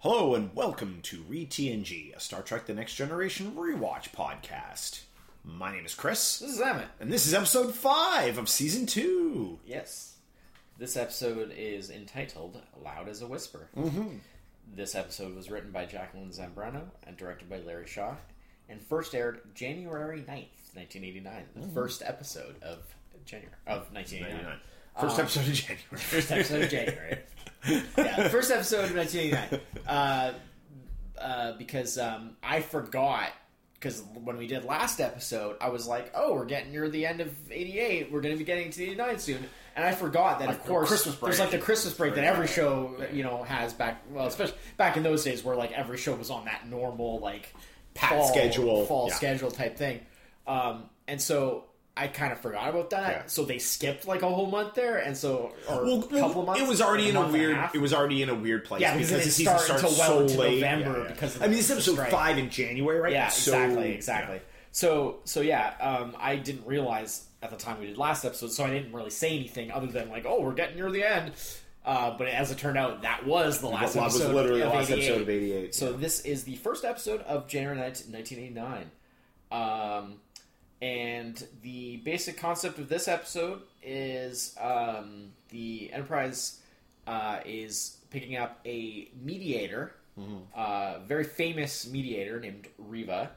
Hello and welcome to ReTNG, a Star Trek The Next Generation rewatch podcast. My name is Chris, This is Emmett. and this is episode 5 of season 2. Yes. This episode is entitled Loud as a Whisper. Mm-hmm. This episode was written by Jacqueline Zambrano and directed by Larry Shaw and first aired January 9th, 1989. The first episode of January of 1989. First Um, episode of January. First episode of January. yeah, first episode of 1989. Uh, uh, because um, I forgot. Because when we did last episode, I was like, "Oh, we're getting near the end of '88. We're going to be getting to '89 soon," and I forgot that, Like of course, Christmas break. there's like the Christmas break that every show you know has back. Well, especially back in those days, where like every show was on that normal like Pat fall, schedule, fall yeah. schedule type thing. Um, and so I kind of forgot about that. Yeah. So they skipped like a whole month there, and so or Well, a couple months. it was already like in a and weird. It was already in a weird place. Yeah, because it the season start starts well so into late. November Yeah, yeah. because of I mean, this episode strike. five in January, right? Yeah, So- exactly, exactly. So, so yeah, um, I didn't realize at the time we did last episode, so I didn't really say anything other than like, "Oh, we're getting near the end." Uh, but as it turned out, that was the last That was episode. literally the of last 88. episode of '88. So this is the first episode of January 19, 1989. Um, and the basic concept of this episode is um, the Enterprise uh, is picking up a mediator, uh, very famous mediator named Riva,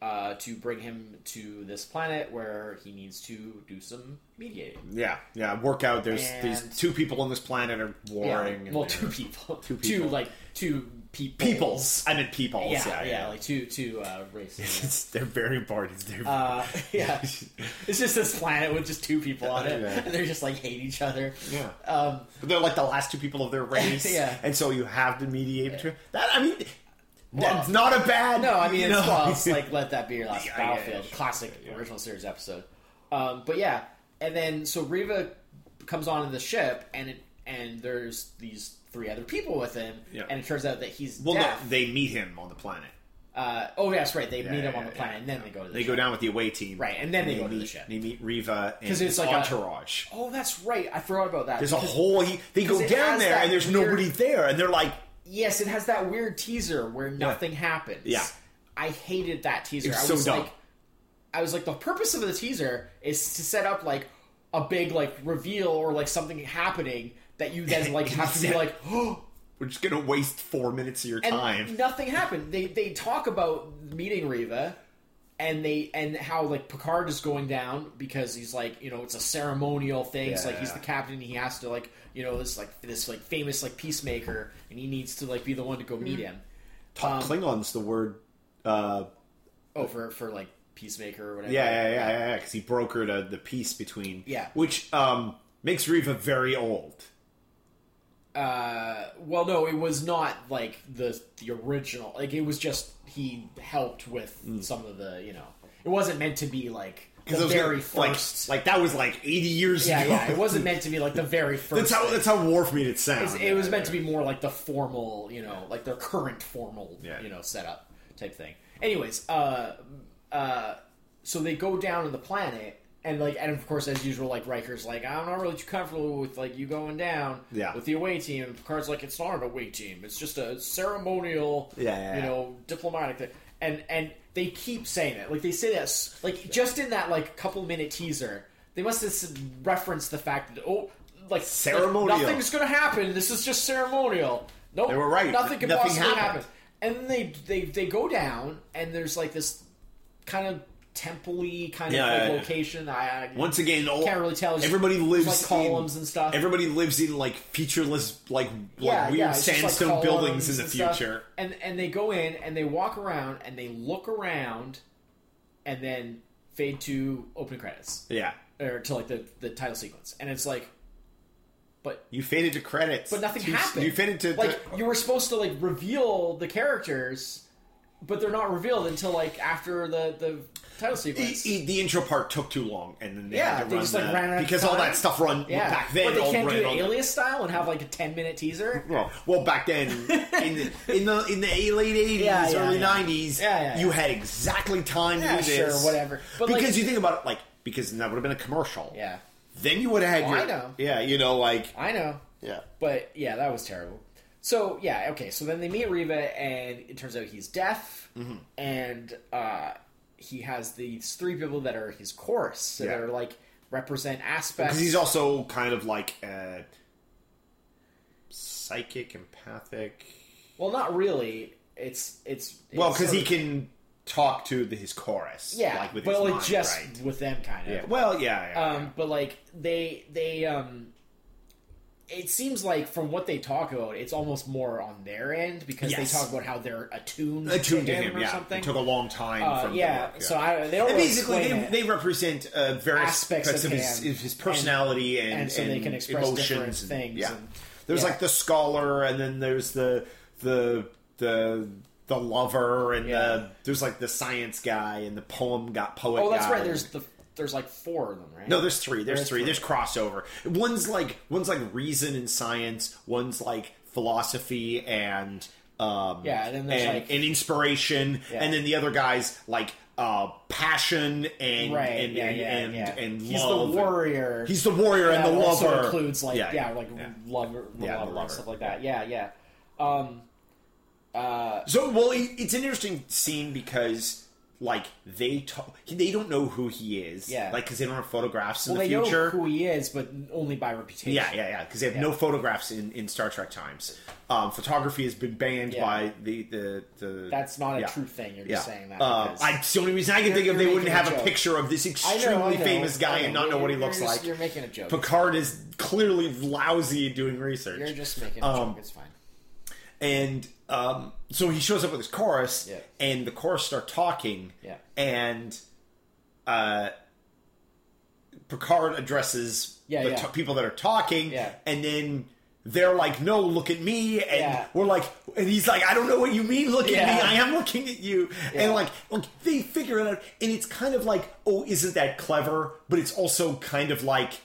uh, to bring him to this planet where he needs to do some mediating. yeah, yeah. Work out. There's And- these two people on this planet are warring. Yeah, well, two people, Two two like two people, peoples. I meant peoples. Yeah, Yeah, yeah, like two two uh, races. It's, they're very important. They're, Uh, yeah, it's just this planet with just two people on it, Yeah. and they're just like hate each other. yeah. Um, But they're like the last two people of their race. Yeah. And so you have to mediate between that. I mean, that's not a bad. no, I mean it's, know. well, it's like let that be your last Yeah, yeah, battlefield, yeah, classic yeah. original series episode. Um, but yeah, and then so Riva comes on in the ship, and it and there's these three other people with him, Yeah. and it turns out that he's well, no, they meet him on the planet. uh, oh, yes, right. They Yeah, meet him yeah, on the planet, and then they go to the They ship. go down with the away team, Right, and then they go to the meet, ship. They meet Riva and 'Cause his it's like a- entourage. Oh, that's right. I forgot about that. there's a whole. He, they go down there and there's weird- nobody there, and they're like, Yes, it has that weird teaser where nothing happens. Yeah. I hated that teaser. It's I so dumb. like I was like the purpose of the teaser is to set up like a big like reveal or like something happening that you then like have to be like oh "We're just gonna waste four minutes of your and time." nothing happened. They they talk about meeting Riva and they and how like Picard is going down because he's like you know it's a ceremonial thing. It's like he's the captain. He has to like you know this like this like famous like peacemaker, and he needs to like be the one to go meet him. Talk um, Klingons the word. Uh, Oh, for for like peacemaker or whatever. yeah, yeah, yeah, yeah, because he brokered uh, the peace between. Yeah. which um, makes Riva very old. Uh, well, no, it was not like the the original. Like it was just he helped with some of the you know. It wasn't meant to be like the Mm. it was very first. like, like that was like eighty years yeah, ago. yeah. It wasn't meant to be like the very first. That's how that's how Worf made it sound. It was meant to be more like the formal, you know, like their current formal, you know, setup type thing. Anyways, uh, uh, so they go down to the planet, and like, and of course, as usual, like Riker's like, I'm not really too comfortable with like you going down, Yeah. with the away team. And Picard's like, it's not an away team; it's just a ceremonial, Yeah, yeah, you know, diplomatic thing. And and they keep saying it, like they say this like just in that like couple minute teaser, they must have referenced the fact that oh. Like Ceremonial. like, nothing's going to happen. This is just ceremonial. Nope, They were right. Nothing can Nothing possibly happened. happen. And then they they they go down, and there's like this kind of temple-y kind Yeah, of like yeah, yeah. location. I, I Once again, all, can't really tell. It's- Everybody there's, lives like columns in, and stuff. Everybody lives in like featureless, like, yeah, like weird yeah, just, like, sandstone buildings in the and future. And and they go in and they walk around and they look around, and then fade to open credits Yeah, or to like the the title sequence, and it's like. But you faded to credits, but nothing You- happened. You faded to like to- you were supposed to like reveal the characters, but they're not revealed until like after the the title sequence. e- the intro part took too long, and then they Yeah, they run just, like, that- ran out of because all that stuff run yeah, back then. but they can't do the- alias style and have like a ten minute teaser. Well, well, back then in the in the in the late eighties, Yeah, yeah, early nineties, you had exactly time to do sure, whatever. But, because like- you think about it, like because that would have been a commercial. Yeah, Then you would have had Oh, your I know. yeah, you know, like I know, yeah, but yeah, that was terrible. So yeah, okay. So then they meet Riva, and it turns out he's deaf, Mm-hmm. and uh, he has these three people that are his chorus, so Yeah. that are like represent aspects. Because he's also kind of like uh, psychic, empathic. well, not really. It's it's, Well, because he can talk to the, his chorus. yeah, like with but like mind, just right? with them kind of. Yeah. Well, yeah, yeah. Um, but like they they um, it seems like from what they talk about, it's almost more on their end because Yes. they talk about how they're attuned, attuned to him, or yeah. something. It took a long time. Uh, him to yeah, so I, they don't And really basically, they, they represent uh, various Aspects aspects of of his, him. his personality and, and so they can express emotions different and- things Yeah, and- there's yeah. like the scholar, and then there's the the the the lover, and Yeah. the there's like the science guy, and the poem got poet. oh, that's guy. right. There's the there's like four of them, right? No, there's three. There's There's three. three. There's crossover. One's like one's like reason and science. One's like philosophy and um, Yeah, and then there's, and, like- and inspiration. Yeah. And then the other guy's like uh, passion and right. and yeah, and, yeah, and, yeah. and he's love. the warrior. He's the warrior and the also lover. includes like yeah, Yeah, like lover, Yeah, lover, lover. stuff like that. Yeah, yeah. Um, uh, So well, it, it's an interesting scene because. Like they talk, they don't know who he is. Yeah. like because they don't have photographs in well, the they future. know who he is, but only by reputation. Yeah, yeah, yeah. Because they have no photographs in, in Star Trek times. Um, photography has been banned Yeah. by the the, the That's not a yeah. true thing. You're Yeah, just saying that. Because- I, it's the only reason I can think of they wouldn't a have a picture of this I know, extremely I know, famous guy and not know what he looks you're like. You're making a joke. Picard is clearly lousy at doing research. You're just making a Um, joke. It's fine. And um, so he shows up with his chorus, Yeah. and the chorus start talking, Yeah. and uh, Picard addresses Yeah, the t- people that are talking, and then they're like, "No, look at me," and we're like, and he's like, "I don't know what you mean, look at me. I am looking at you," and like, look, they figure it out, and it's kind of like, "Oh, isn't that clever?" But it's also kind of like.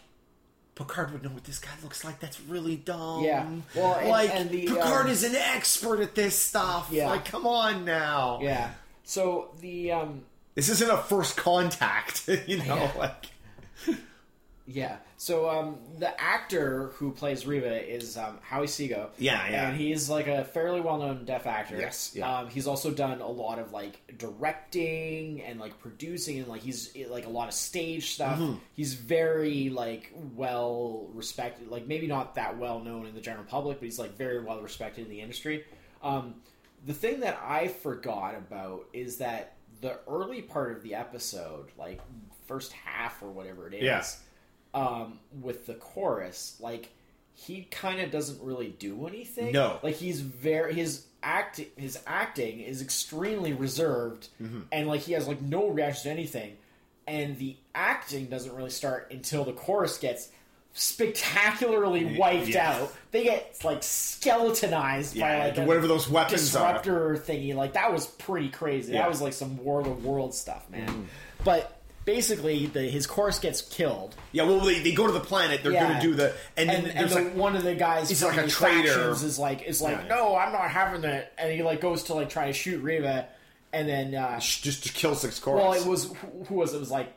Picard would know what this guy looks like. That's really dumb. Yeah. Well, and- like and the, Picard um, is an expert at this stuff. Yeah. Like, come on now. Yeah. So the um, This isn't a first contact, you know. Yeah. Like, Yeah. So um, the actor who plays Riva is um, Howie Seago. Yeah, yeah. And he's like a fairly well-known deaf actor. Yes, yeah. Um, he's also done a lot of like directing and like producing and like he's like a lot of stage stuff. Mm-hmm. He's very like well respected. Like maybe not that well known in the general public, but he's like very well respected in the industry. Um, the thing that I forgot about is that the early part of the episode, like first half or whatever it is, Yeah. Um, with the chorus, like he kind of doesn't really do anything. No. like he's very his act his acting is extremely reserved, Mm-hmm. and like he has like no reaction to anything, and the acting doesn't really start until the chorus gets spectacularly wiped yeah. out. They get like skeletonized by yeah, like a whatever those weapons disruptor thingy. Like that was pretty crazy. Yeah. That was like some War of the World stuff, man. Mm-hmm. But basically, the, his course gets killed. Yeah, well, they, they go to the planet. They're Yeah. going to do the and, and, then and there's the, like one of the guys He's from like a the traitor. factions is like is like, Yeah. no, I'm not having that, and he like goes to like try to shoot Riva, and then uh, just to kill six chorus. well, it was who, who was it? it was like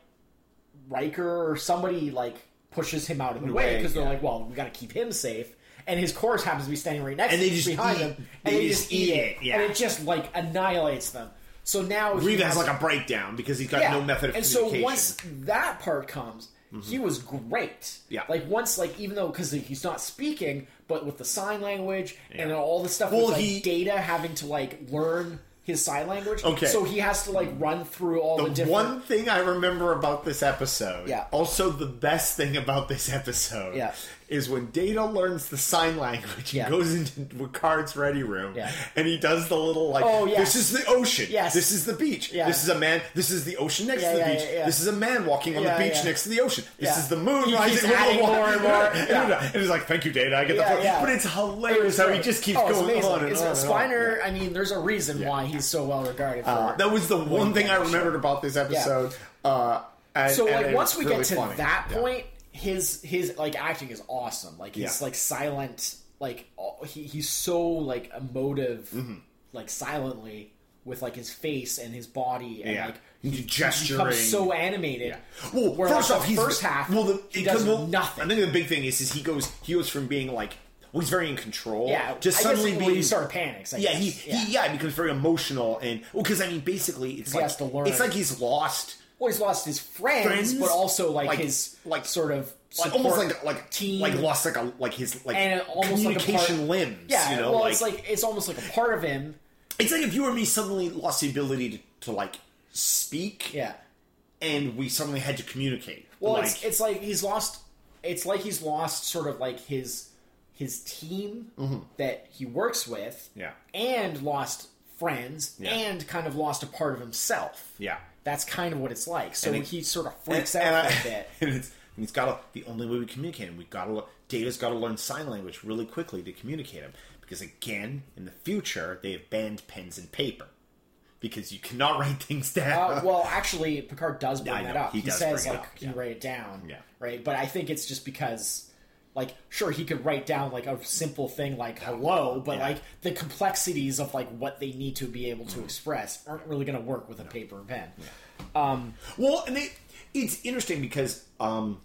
Riker or somebody like pushes him out of the way way, because they're like, well, we got to keep him safe. And his course happens to be standing right next And they to just behind eat- him, and they just eat it, yeah. and it just like annihilates them. So now he Riva has like a breakdown because he's got no method of communication. and so once that part comes, he mm-hmm. was great. Yeah. like once like even though because he's not speaking, but with the sign language and all the stuff Well, with like he- data having to like learn his sign language. Okay. so he has to like run through all the, the different. one thing I remember about this episode, Yeah. also the best thing about this episode, Yeah. is when Data learns the sign language Yeah. goes into Picard's ready room, Yeah. and he does the little like, Oh, yes. this is the ocean, Yes. this is the beach, Yeah. this is a man, this is the ocean next Yeah, to the beach, yeah, yeah. this is a man walking on the beach next to the ocean, this is the moon He rising over the water, more and more. and, he's like, "Thank you, Data, I get the," yeah. but it's hilarious how he just keeps Oh, going amazing. on and It's- on. Spiner, I mean, there's a reason why he's so well regarded. For Uh, that was the one thing I remembered about this episode. Uh, and, so and like once we really get to funny. that Yeah. point, his his like acting is awesome. Like he's Yeah. like silent, like all- he, he's so like emotive, Mm-hmm. like silently with like his face and his body and Yeah. like He's he gesturing. becomes so animated. Well, Where, first like, off, the he's first half Well, the, he does well, nothing. I think the big thing is, is he goes he goes from being like well, he's very in control. Yeah, just I suddenly being he started panics. I yeah, he, he yeah, he becomes very emotional and well, because I mean, basically, it's like has to learn. it's like I mean, basically, it's He has to learn. it's like he's lost. Well, he's lost his friends, Friends? but also like, Like- his like- sort of friends, Friends? but also like, Like- like- sort of Like almost like like team. like lost like a like his like and almost like a communication part, limbs. Yeah, you know, well, like, it's like it's almost like a part of him. it's like if you or me suddenly lost the ability to, to like speak, Yeah. and we suddenly had to communicate. Well, like, it's it's like he's lost. It's like he's lost sort of like his his team that he works with. Mm-hmm. Yeah. and lost friends, Yeah. and kind of lost a part of himself. yeah. That's kind of what it's like. So it- he sort of freaks and, out and a bit. And it's and he's got to the only way we communicate him. We've got to Data's got to learn sign language really quickly to communicate him because again, in the future, they have banned pens and paper because you cannot write things down. Uh, well, actually, Picard does bring I that up. he He, says like, "Can you yeah. write it down?" Yeah. Right. But I think it's just because, like, sure, he could write down like a simple thing like "hello," but Yeah. like the complexities of like what they need to be able Mm. to express aren't really going to work with a paper and pen. Well, and they, it's interesting because um,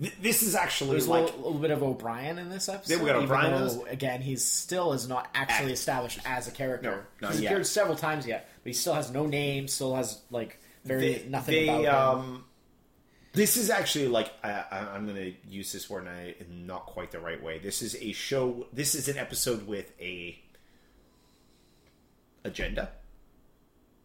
th- this is actually There's like a little, little bit of O'Brien in this episode. Yeah, we got O'Brien. Again, he's still is not actually Act- established as a character. No, not he's yet. appeared several times yet, but he still has no name. Still has like very they, nothing they, about him. um, this is actually like I, I, I'm going to use this word in not quite the right way. This is a show. This is an episode with a agenda.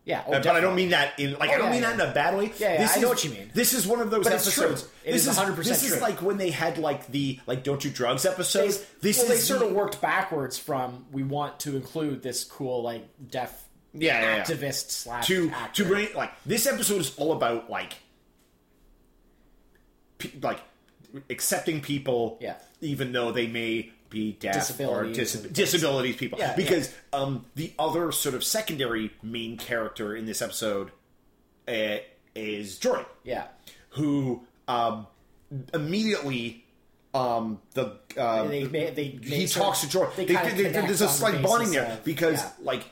Yeah, oh, Uh, but I don't mean that in like Oh, I don't yeah, mean yeah. that in a bad way. Yeah, yeah, this I is, know what you mean. This is one of those But episodes. true. This is 100% This is like when they had like the like don't do drugs episodes. They, this well, is they sort the- of worked backwards from we want to include this cool like deaf Yeah, yeah, yeah. activist slash to actor. to bring like this episode is all about like pe- like accepting people Yeah. even though they may be deaf or Disabilities dis- disabilities people Yeah, because um the other sort of secondary main character in this episode uh, is Geordi yeah, who um immediately um the um, they made they he talks of- to Geordi. They They- they- there's a slight bonding there of- because, yeah. like,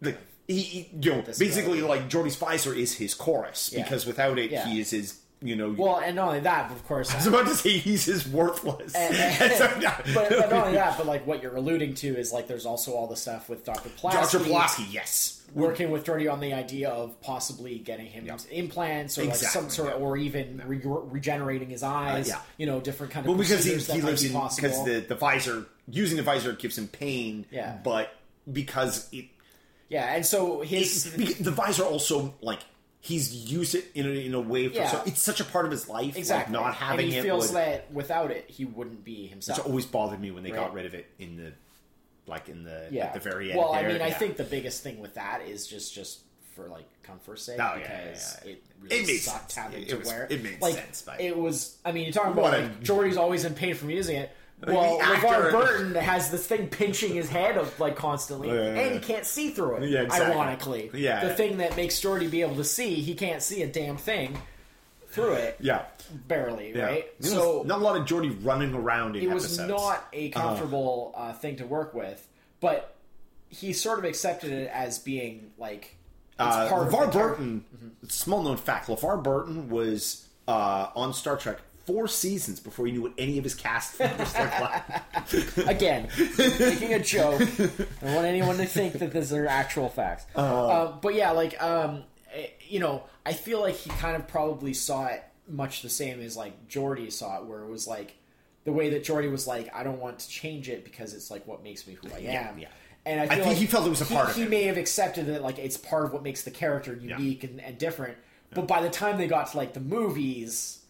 the, he, he- you know, basically, like Geordi's visor is his chorus Yeah. because without it, Yeah. he is his. You know, well, and not only that, but of course, I was about to say he's his worthless. and- So, no. but, but not only that, but like what you're alluding to is like there's also all the stuff with Doctor Pulaski. Dr. Pulaski, yes, working with Geordi on the idea of possibly getting him implants or like some sort yeah. or even re- regenerating his uh, eyes. yeah. You know, different kind of well, because he, he lives in because the the visor using the visor gives him pain. Yeah. but because it, yeah, and so his because the visor also like. He's used it in a, in a way for Yeah. so it's such a part of his life. exactly like not having and he it feels would, that without it he wouldn't be himself. It's always bothered me when they got rid of it in the, like in the yeah, at the very end. Well, I there, mean, I think the biggest thing with that is just just for like comfort's sake Oh, yeah, yeah, because yeah. it really It made sucked sense. having It to was- wear it made like, sense, but- It was. I mean, you're talking about a- like, Geordi's always in pain from using it. Well, LeVar Burton has this thing pinching his head of, like constantly, Yeah, yeah, and he can't see through it. Yeah, exactly. Ironically, Yeah, the thing that makes Geordi be able to see, he can't see a damn thing through it, yeah, barely, yeah. right? There So not a lot of Geordi running around in it was not a comfortable uh, thing to work with, but he sort of accepted it as being like it's Uh, part of LeVar Burton. Small known fact: LeVar Burton was uh, on Star Trek four seasons before he knew what any of his cast members looked like. Again, making a joke. I don't want anyone to think that these are actual facts. Uh, but yeah, like um, eh, you know, I feel like he kind of probably saw it much the same as like Geordi saw it, where it was like the way that Geordi was like, I don't want to change it because it's like what makes me who I am. yeah. And I, feel think like he felt it was a he- part of He him. may have accepted that like it's part of what makes the character unique and, and different. But by the time they got to like the movies,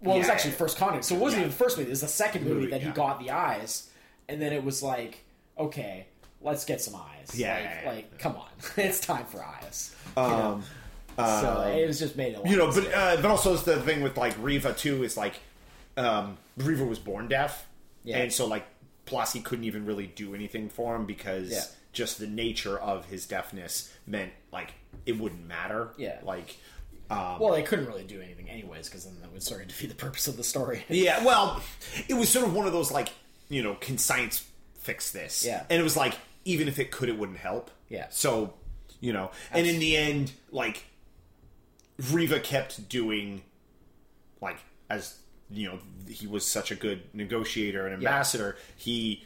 well, it was Yeah. actually first contact, so it wasn't Yeah. even the first movie. It was the second movie, Movie, that he got the eyes, and then it was like, okay, let's get some eyes. Yeah, like, yeah, yeah. like come on, it's time for eyes. Um, so it was just made a lot you know, but uh, but also it's the thing with like Riva too is like um, Riva was born deaf, Yeah. and so like Pulaski couldn't even really do anything for him because Yeah. just the nature of his deafness meant like it wouldn't matter. Yeah. like. Um, well, they couldn't really do anything anyways because then that would sort of defeat the purpose of the story. Yeah, well, it was sort of one of those like, you know, can science fix this? Yeah. And it was like, even if it could, it wouldn't help. Yeah. So, you know, and in the end, like, Riva kept doing, like, as, you know, he was such a good negotiator and ambassador, he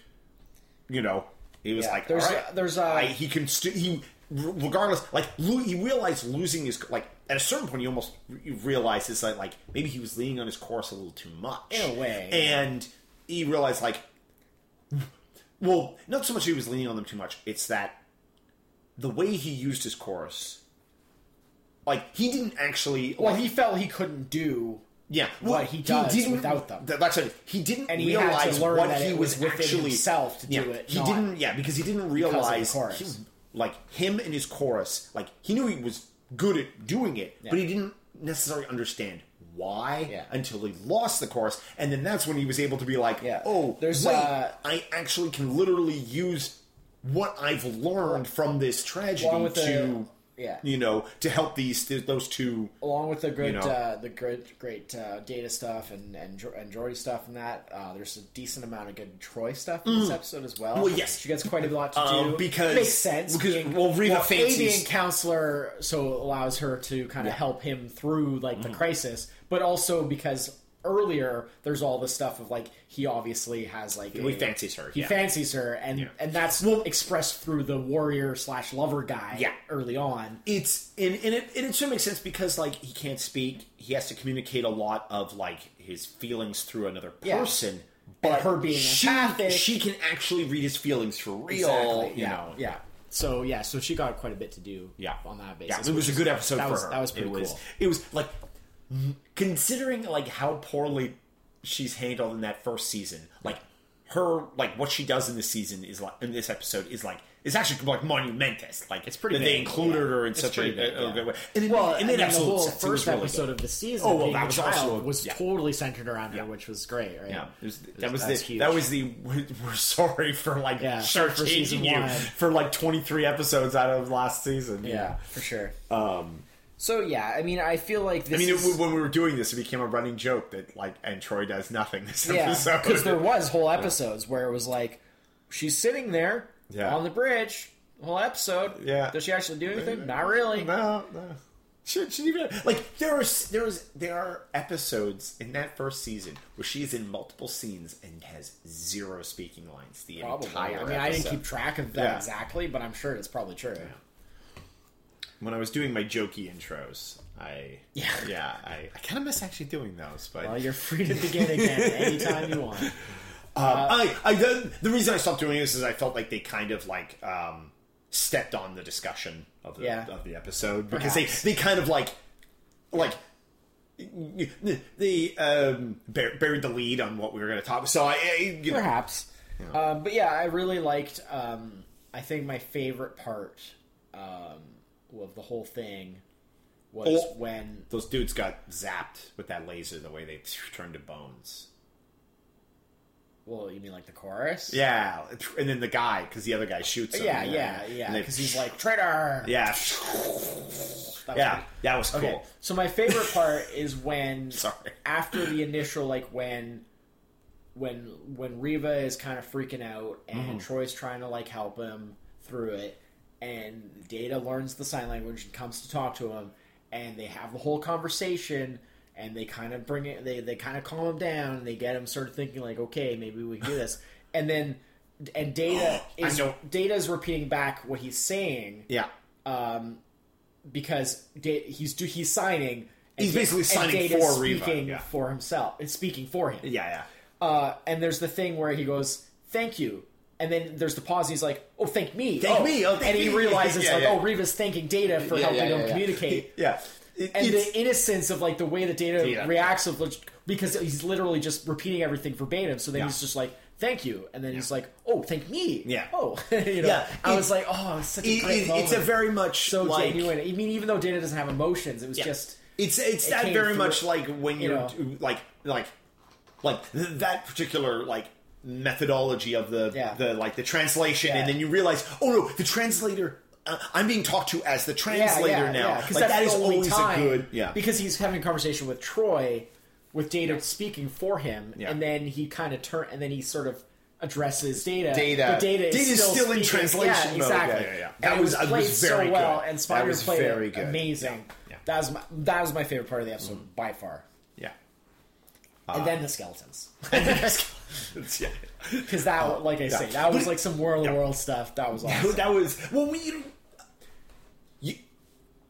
you know, he was Yeah, like, there's all a- there's a- I- he can st- he regardless like he realized losing his like at a certain point you almost you realize it's like like maybe he was leaning on his course a little too much In a way. and he realized like well not so much he was leaning on them too much it's that the way he used his course like he didn't actually well, like, he felt he couldn't do yeah, what he does didn't- without them. th- That's it. He didn't And he had to realize learn what that he was, was within actually himself to do yeah, it, He didn't. Yeah, because he didn't realize he- like him and his chorus. Like he knew he was good at doing it, but he didn't necessarily understand why Yeah. until he lost the chorus, and then that's when he was able to be like, Yeah. "Oh, There's, wait, uh, I actually can literally use." What I've learned from this tragedy with the- to, yeah. you know, to help these those two along with the great, know. uh, the great, great uh, data stuff and and, and Geordi stuff and that. Uh, there's a decent amount of good Troi stuff in this episode as well. Mm. Well, yes. she gets quite a lot to Um, do because- it makes sense. because- being, well, Riva well, A fancies- being counselor, so allows her to kind of help him through like the crisis, but also because earlier there's all the stuff of like he obviously has like He a- fancies her, he yeah. fancies her, and and that's expressed through the warrior slash lover guy. Yeah. early on. it's and, and it and it sort of makes sense because like he can't speak he has to communicate a lot of like his feelings through another Yeah. person And but her being she, empathic. she can actually read his feelings for real Exactly. you yeah. know Yeah. So yeah, so she got quite a bit to do. yeah On that basis. yeah it was a good episode that for was, her That was pretty it was cool. it was like considering like how poorly she's handled in that first season like her like what she does in this season is like in this episode is like it's actually like monumentous like It's pretty that they included yeah. her in It's such a, big, a- a yeah. good way and it, Well, it and made then the whole sense. Was first really episode good. of the season, Oh, well, that was also- was yeah. totally centered around Yeah. her, which was great. Right? Yeah, was, that was that's the huge. that was the we're sorry for like Yeah, sorry for season you one. for like twenty three episodes out of last season. yeah, for sure. Um, So yeah, I mean, I feel like this I mean, is, it, when we were doing this, it became a running joke that like, and Troi does nothing this yeah, episode because there was whole episodes where it was like she's sitting there Yeah. on the bridge, whole episode. Yeah. does she actually do anything? Uh, Not really. No, no. She, she even like there are there was there are episodes in that first season where she is in multiple scenes and has zero speaking lines the Probably. entire. I mean, I didn't keep track of that Yeah. exactly, but I'm sure it's probably true. When I was doing my jokey intros. I Yeah. yeah I, I kind of miss actually doing those, but Well, you're free to begin again anytime you want. Um, I, I the, the reason I stopped doing this is I felt like they kind of like um, stepped on the discussion of the Yeah. of the episode because they Perhaps. they kind of like like they um, bur- buried the lead on what we were going to talk. So I, I you know, Perhaps. Um, but yeah, I really liked. Um, I think my favorite part um, of the whole thing was Oh. when. those dudes got zapped with that laser the way they turned to bones. Well, you mean like the chorus? Yeah, and then the guy because the other guy shoots him. Yeah, yeah, then- yeah. Because he's like traitor. yeah, That yeah, that was cool. Okay, so my favorite part is when Sorry. after the initial like when when when Riva is kind of freaking out and Mm-hmm. Troi's trying to like help him through it and Data learns the sign language and comes to talk to him and they have the whole conversation and they kind of bring it they they kind of calm him down and they get him sort of thinking like okay maybe we can do this and then and Data is. Data is repeating back what he's saying Yeah, because da- he's do he's signing. and He's basically signing for speaking yeah. for himself. It's speaking for him. yeah, yeah. Uh, and there's the thing where he goes, "Thank you," and then there's the pause. And he's like, "Oh, thank me, Thank oh. me, oh, thank and he realizes Yeah, like, yeah. "Oh, Riva's thanking Data for Yeah, helping him communicate." Yeah, It- And the innocence of like the way that Data reacts of because he's literally just repeating everything verbatim. So then he's just like, "Thank you," and then he's like, "Oh, thank me." Yeah. Oh, you know. Yeah, I it- was like, "Oh, it's such a it- great it- moment." it's a very much so like, genuine. I mean, even though Data doesn't have emotions, it was just It's it's it that very much like when you you're know. like like like that particular like methodology of the Yeah. the like the translation, Yeah. and then you realize, oh no, the translator. Uh, I'm being talked to as the translator now. Because like that is always time, a good yeah. Because he's having a conversation with Troi, with Data speaking for him, Yeah. and then he kind of turn, and then he sort of addresses Data. Data- but Data is Data's still, still in translation Yeah, mode. exactly. Yeah, yeah, yeah. That was- was that was played very so well, good. and Spiner was played very good. amazing. Yeah. That was my, that was my favorite part of the episode by far. Yeah. and then the skeletons. yeah. Because that, like I say, that was like some War of the World stuff. That was awesome. that was well we you,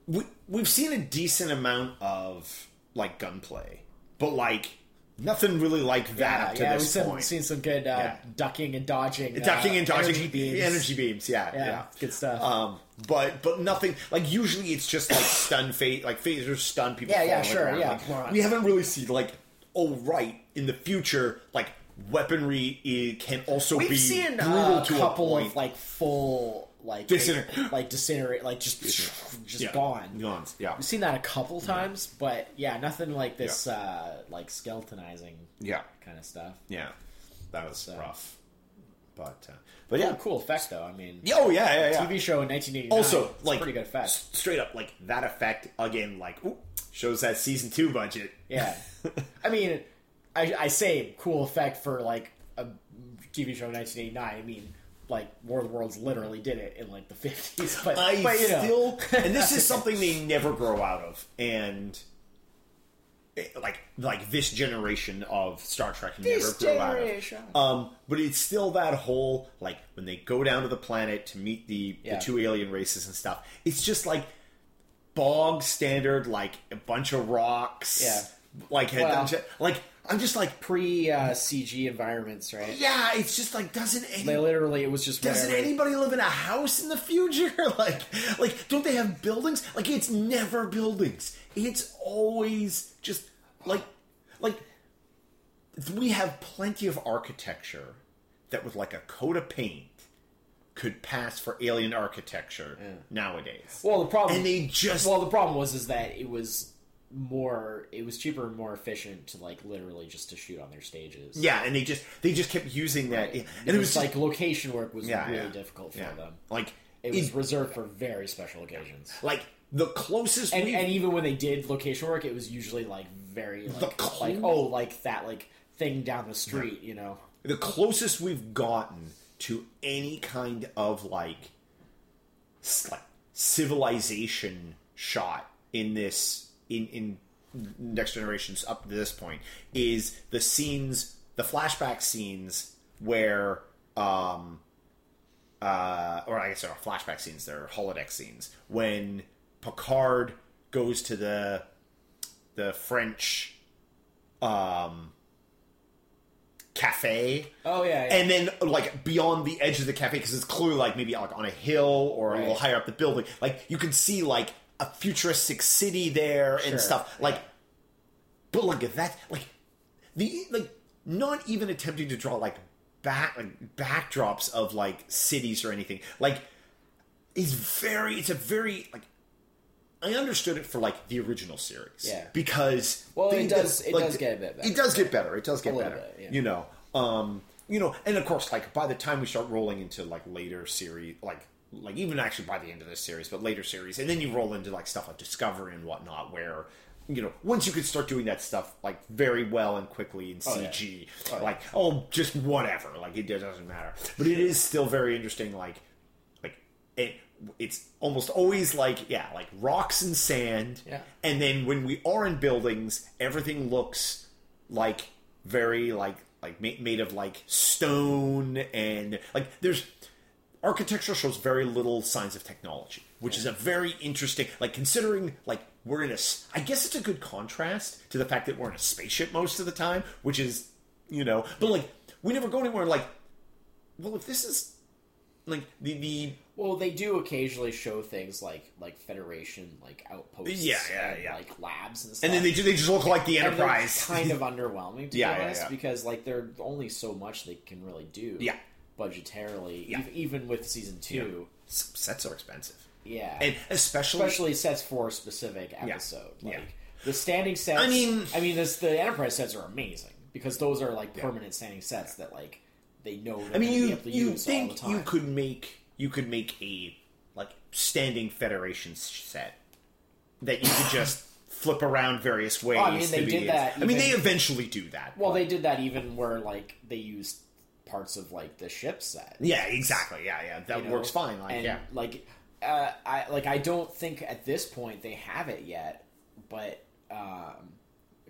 we we've seen a decent amount of like gunplay but like nothing really like that yeah, up to yeah, this we've point seen some good uh, Yeah. ducking and dodging, ducking uh, and dodging energy beams. energy beams yeah Yeah, yeah, good stuff. um but but nothing like usually it's just like stun phase like phasers stun people Yeah, yeah, sure, around. yeah, Like, we haven't really seen like oh right in the future like weaponry i can also We've be seen brutal uh, a to couple a point of like full like Disintegr- like disintegrate, like just just Yeah. gone. Gone, yeah We've seen that a couple times, but yeah, nothing like this uh, like skeletonizing yeah kind of stuff. Yeah, that was So- rough. But uh, but Yeah, yeah, cool effect though. I mean, oh yeah, yeah, yeah. TV show in 1989. also, like pretty good effect. Straight up, like that effect again. Like ooh, shows that season two budget. Yeah, I mean, I, I say cool effect for like a TV show in 1989. I mean, like War of the Worlds literally did it in like the 50s, but I but, you know. still, and this is something they never grow out of, and it- like like this generation of Star Trek never This grow out generation. of. Um, but it's still that whole like when they go down to the planet to meet the Yeah. the two alien races and stuff. It's just like bog standard, like a bunch of rocks. Yeah. like head Well- like I'm just like pre uh, CG environments, right? yeah. It's just like doesn't any They literally, it was just doesn't whatever. anybody live in a house in the future? like, like, don't they have buildings? Like, it's never buildings. It's always just like, like, we have plenty of architecture that with like a coat of paint could pass for alien architecture nowadays. Well, the problem, and they just well, the problem was is that it was more, it was cheaper and more efficient to like literally just to shoot on their stages. yeah, and they just they just kept using that, Right. and it was like just- location work was Yeah, really yeah. difficult for yeah, them. like It was it- reserved for very special occasions. like the closest And, and even when they did location work, it was usually like very like, cl- like oh like that like thing down the street, you know. the closest we've gotten to any kind of like like civilization shot in this in in next generations up to this point is the scenes the flashback scenes where um uh or I guess they're flashback scenes they're holodeck scenes when Picard goes to the the French um cafe. Oh yeah, yeah. and then like beyond the edge of the cafe because it's clearly like maybe like on a hill or a little higher up the building like you can see like a futuristic city there Sure, and stuff like but look at that like the like not even attempting to draw like back like backdrops of like cities or anything like it's very it's a very like I understood it for like the original series Yeah. because Well, it does- it does get a bit better. it does get better it does get better bit, yeah. you know um you know and of course like by the time we start rolling into like later series like like even actually by the end of this series but later series and then you roll into like stuff like discovery and whatnot where you know once you could start doing that stuff like very well and quickly in Oh, yeah. cg like oh just whatever like it doesn't matter but it is still very interesting like like it it's almost always like yeah like rocks and sand Yeah. and then when we are in buildings everything looks like very like like made of like stone and like there's architecture shows very little signs of technology which is a very interesting like considering like we're in a i guess it's a good contrast to the fact that we're in a spaceship most of the time which is you know but like we never go anywhere like well if this is like the the Well, they do occasionally show things like like Federation like outposts, Yeah, yeah, and, yeah. like labs and stuff. and then they, do, they just look like the enterprise kind of underwhelming to Yeah, be honest yeah. because like there's only so much they can really do. Yeah. budgetarily, Yeah. ev- even with season two. S- sets are expensive Yeah, and especially especially sets for a specific episode. Like Yeah. the standing sets. I mean- I mean, this the Enterprise sets are amazing because those are like permanent standing sets that like they know. They're I mean, you able to you think you could make you could make a like standing Federation set that you could just flip around various ways. I mean, they did that I mean, they eventually do that. Well, but- they did that even where like they used parts of like the ship set. yeah, exactly. Yeah, yeah, that you know? works fine. Like, and yeah, like uh, I like I don't think at this point they have it yet, but um,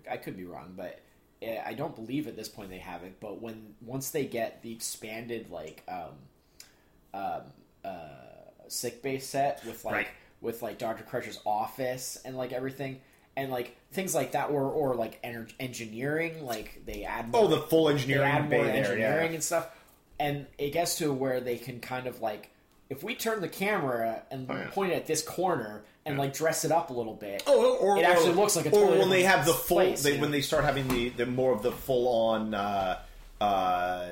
I could be wrong. But eh, I don't believe at this point they have it, but when once they get the expanded like um, um, uh, sick bay set with like Right. with like Doctor Crusher's office and like everything. And like things like that, or or like ener- engineering, like they add more Oh, the full engineering add more there, engineering yeah. and stuff. And it gets to where they can kind of like, if we turn the camera and Oh, yeah. point it at this corner and like dress it up a little bit, Oh, or, It actually or- looks like a or when they have the full, place, they, when they start having the, the more of the full on uh, uh,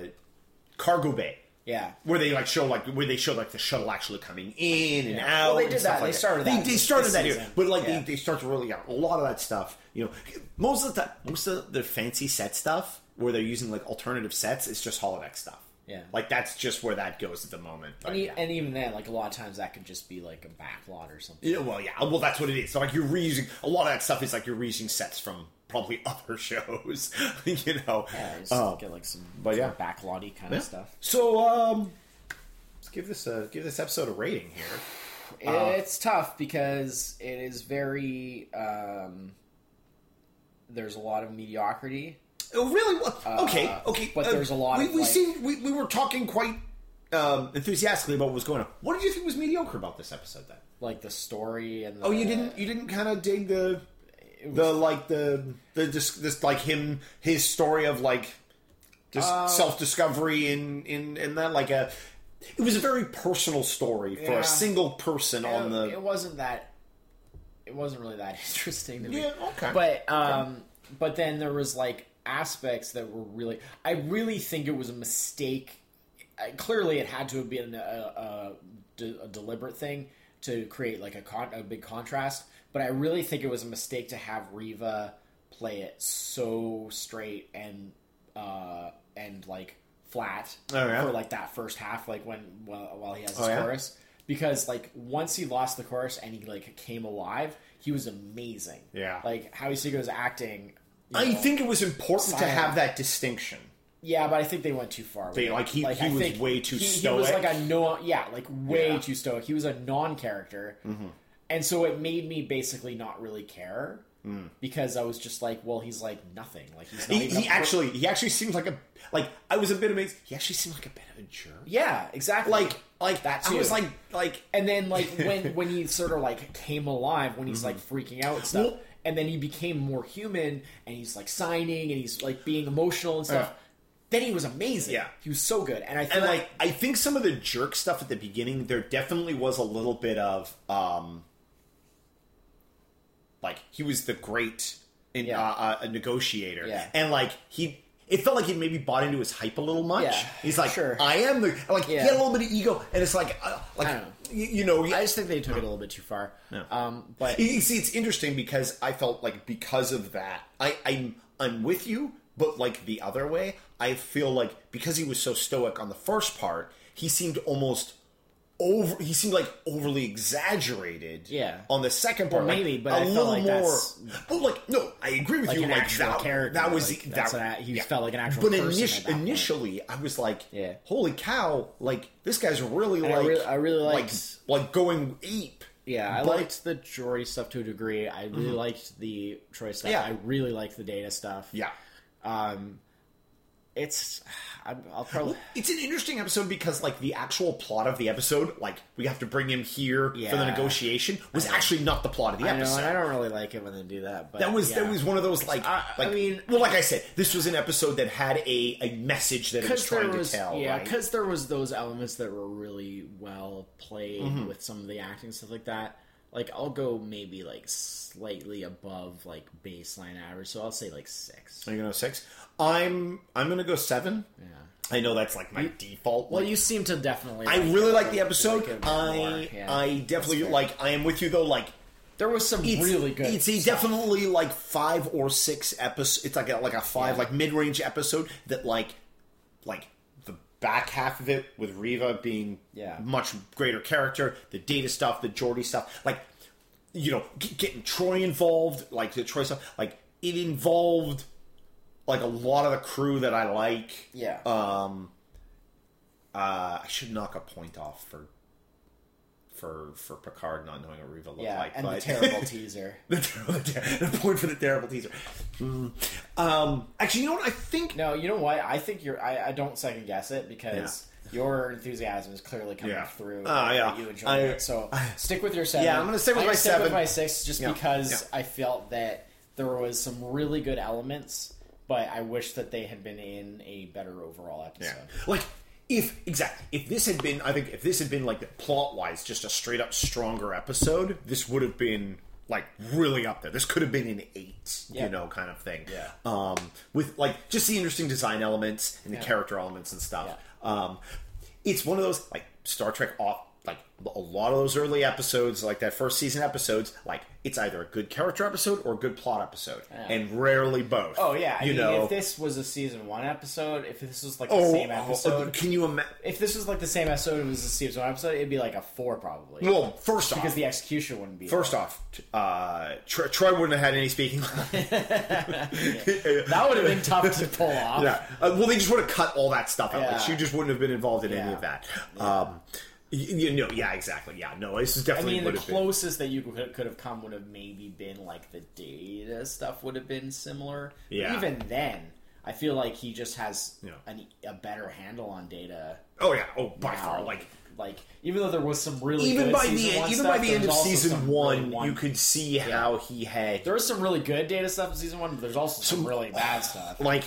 cargo bay. Yeah, Where they like show like where they show like the shuttle actually coming in and out. Well, they and did stuff that. Like They started They, that they this- started that here, but like Yeah. they, they start to really out a lot of that stuff. You know, most of the time, most of the fancy set stuff where they're using like alternative sets is just holodeck stuff. Yeah. like that's just where that goes at the moment. But, and, e- yeah. and even then, like a lot of times that could just be like a backlot or something. Yeah, well, yeah. Well, that's what it is. So, like, you're reusing a lot of that stuff. Is like you're reusing sets from probably other shows. you know. Yeah, just Uh, get like some, but yeah. backlotty kind yeah. of stuff. So, um, let's give this a give this episode a rating here. Uh, it's tough because it is very. Um, there's a lot of mediocrity. Oh, really? Well, okay, Uh, okay. but there's a lot We, of, we like- seemed we, we were talking quite um, enthusiastically about what was going on. What did you think was mediocre about this episode? Then? like the story and the, Oh, you didn't you didn't kind of dig the the like the the this, this like him his story of like just Uh, self discovery in in in that like a it was a very personal story for Yeah. a single person on the it wasn't that it wasn't really that interesting to me. Yeah okay. But um but then there was like aspects that were really i really think it was a mistake. Clearly it had to have been a, a, de- a deliberate thing to create like a, con- a big contrast but i really think it was a mistake to have riva play it so straight and uh and like flat Oh, yeah? for like that first half like when while, while he has his Oh, yeah? chorus because like once he lost the chorus and he like came alive he was amazing Yeah. like Howie Seago's acting I know, think it was important to have that distinction yeah but I think they went too far with They- like, he- he I was way too he, he was like a no yeah like way Yeah. too stoic he was a non-character Mm-hmm. And so it made me basically not really care because I was just like well he's like nothing like he's not Mm. he, even he actually he actually seems like a like I was a bit amazed he actually seemed like a bit of a jerk yeah exactly like like That I was like like And then like when when he sort of like came alive when he's like freaking out and stuff, Mm-hmm. Well- and then he became more human and he's like signing and he's like being emotional and stuff. Yeah. Then he was amazing. Yeah. he was so good. And I feel and like like I think some of the jerk stuff at the beginning, there definitely was a little bit of um, like he was the great in, Yeah. uh, uh, negotiator, Yeah. and like he. It felt like he maybe bought into his hype a little much. Yeah, He's like, sure. I am the like. He had a little bit of ego, and it's like, uh, like know. You, you know, he- I just think they took it a little bit too far. Um, but you see, it's interesting because I felt like because of that, I, I'm I'm with you, but like the other way, I feel like because he was so stoic on the first part, he seemed almost over. He seemed like overly exaggerated. Yeah. On the second part, Well, like, maybe, but a I felt little like more. that's- Oh, like no, I agree with Like you. an like that, character, that was like, that, I- he felt like an actual But person init- at that point. initially, I was like, Yeah. holy cow! Like this guy's really And I like, really- I really like liked- like going ape. yeah, I But- liked the Geordi stuff to a degree. I really liked the Troi stuff. Yeah. I really liked the data stuff. Yeah. Um, it's I'll probably It's an interesting episode because, like, the actual plot of the episode, like, we have to bring him here for the negotiation, was actually not the plot of the I episode. and I don't really like it when they do that. But that was yeah. that was one of those like, I- I mean- well, like I said, this was an episode that had a, a message that it was trying was to tell. yeah right? because there was those elements that were really well played Mm-hmm. with some of the acting stuff like that like i'll go maybe like slightly above like baseline average so i'll say like six Are you gonna go six? I'm I'm gonna go seven. yeah I know that's like my default. well like, you seem to definitely I like really like the episode. like I yeah. I definitely like. I am with you though. Like there was some it's really good It's stuff. definitely like five or six episodes. It's like a, like a five Yeah. like mid range episode that like like back half of it with Riva being Yeah. much greater character, the data stuff, the Geordi stuff, like you know g- getting Troi involved, like the Troi stuff, like it involved like a lot of the crew that I like. yeah Um, uh, I should knock a point off for for for Picard not knowing what Riva looked Yeah, like. and the terrible teaser. the, terrible, the point for the terrible teaser. Mm. Um, actually, you know what? I think No, you know what? I think you're. I, I don't second guess it because your enthusiasm is clearly coming Yeah. through. Ah, yeah. You enjoy I- it. So stick with your seven. Yeah, I'm gonna stick with my stick seven. with my six, just Yeah, because yeah. I felt that there was some really good elements, but I wish that they had been in a better overall Yeah. episode. Like if exactly if this had been, I think if this had been like plot wise, just a straight up stronger episode, this would have been like really up there. This could have been an eight, Yeah. you know, kind of thing. Yeah. Um, with like just the interesting design elements and the Yeah. character elements and stuff. Um, it's one of those like Star Trek off. Like a lot of those early episodes, like that first season episodes, like it's either a good character episode or a good plot episode, Yeah. and rarely both. Oh yeah, I you mean, know. if this was a season one episode, if this was like the oh, same oh, episode, can you imagine? if this was like the same episode, it was a season one episode, it'd be like a four probably. Well, first off, because the execution wouldn't be First off, uh, Troi, Troi wouldn't have had any speaking. that would have been tough to pull off. yeah. Uh, well, they just would have cut all that stuff out. Like, she just wouldn't have been involved in any of that. Um, you, you know, yeah, exactly. Yeah, no, this is definitely. I mean, the have been. closest that you could, could have come would have maybe been like the data stuff would have been similar. But Yeah. even then, I feel like he just has Yeah. an, a better handle on data. Oh yeah, oh by now. far. Like like even though there was some really even good by the one even stuff, by the end of season one, really you could see how he had there was some really good data stuff in season one, but there's also some, really bad stuff. like.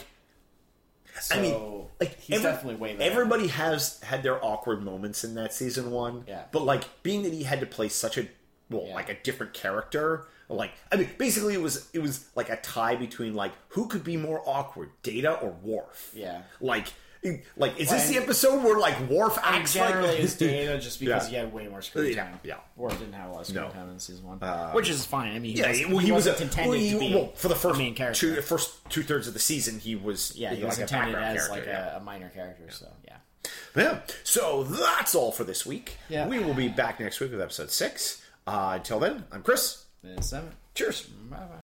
So I mean, like he's every- definitely way better. Everybody has had their awkward moments in that season one. Yeah. But like being that he had to play such a well, Yeah. like a different character. Like I mean, basically it was it was like a tie between like who could be more awkward, Data or Worf. Yeah. Like like is this the episode where like Worf acts generally like it's data just because Yeah. he had way more screen Yeah, time. yeah. Or didn't have a lot of screen No. time in season one, which is fine. I mean, he Yeah, wasn't, well, he, was wasn't a, intended well, he- to be well, for the first a main character. two first two thirds of the season. He was yeah, he like was a intended background as character, like yeah. a, a minor character. So yeah, Yeah. So that's all for this week. Yeah. We will be back next week with episode six. Uh, until then, I'm Chris. Seven. Cheers. Bye bye.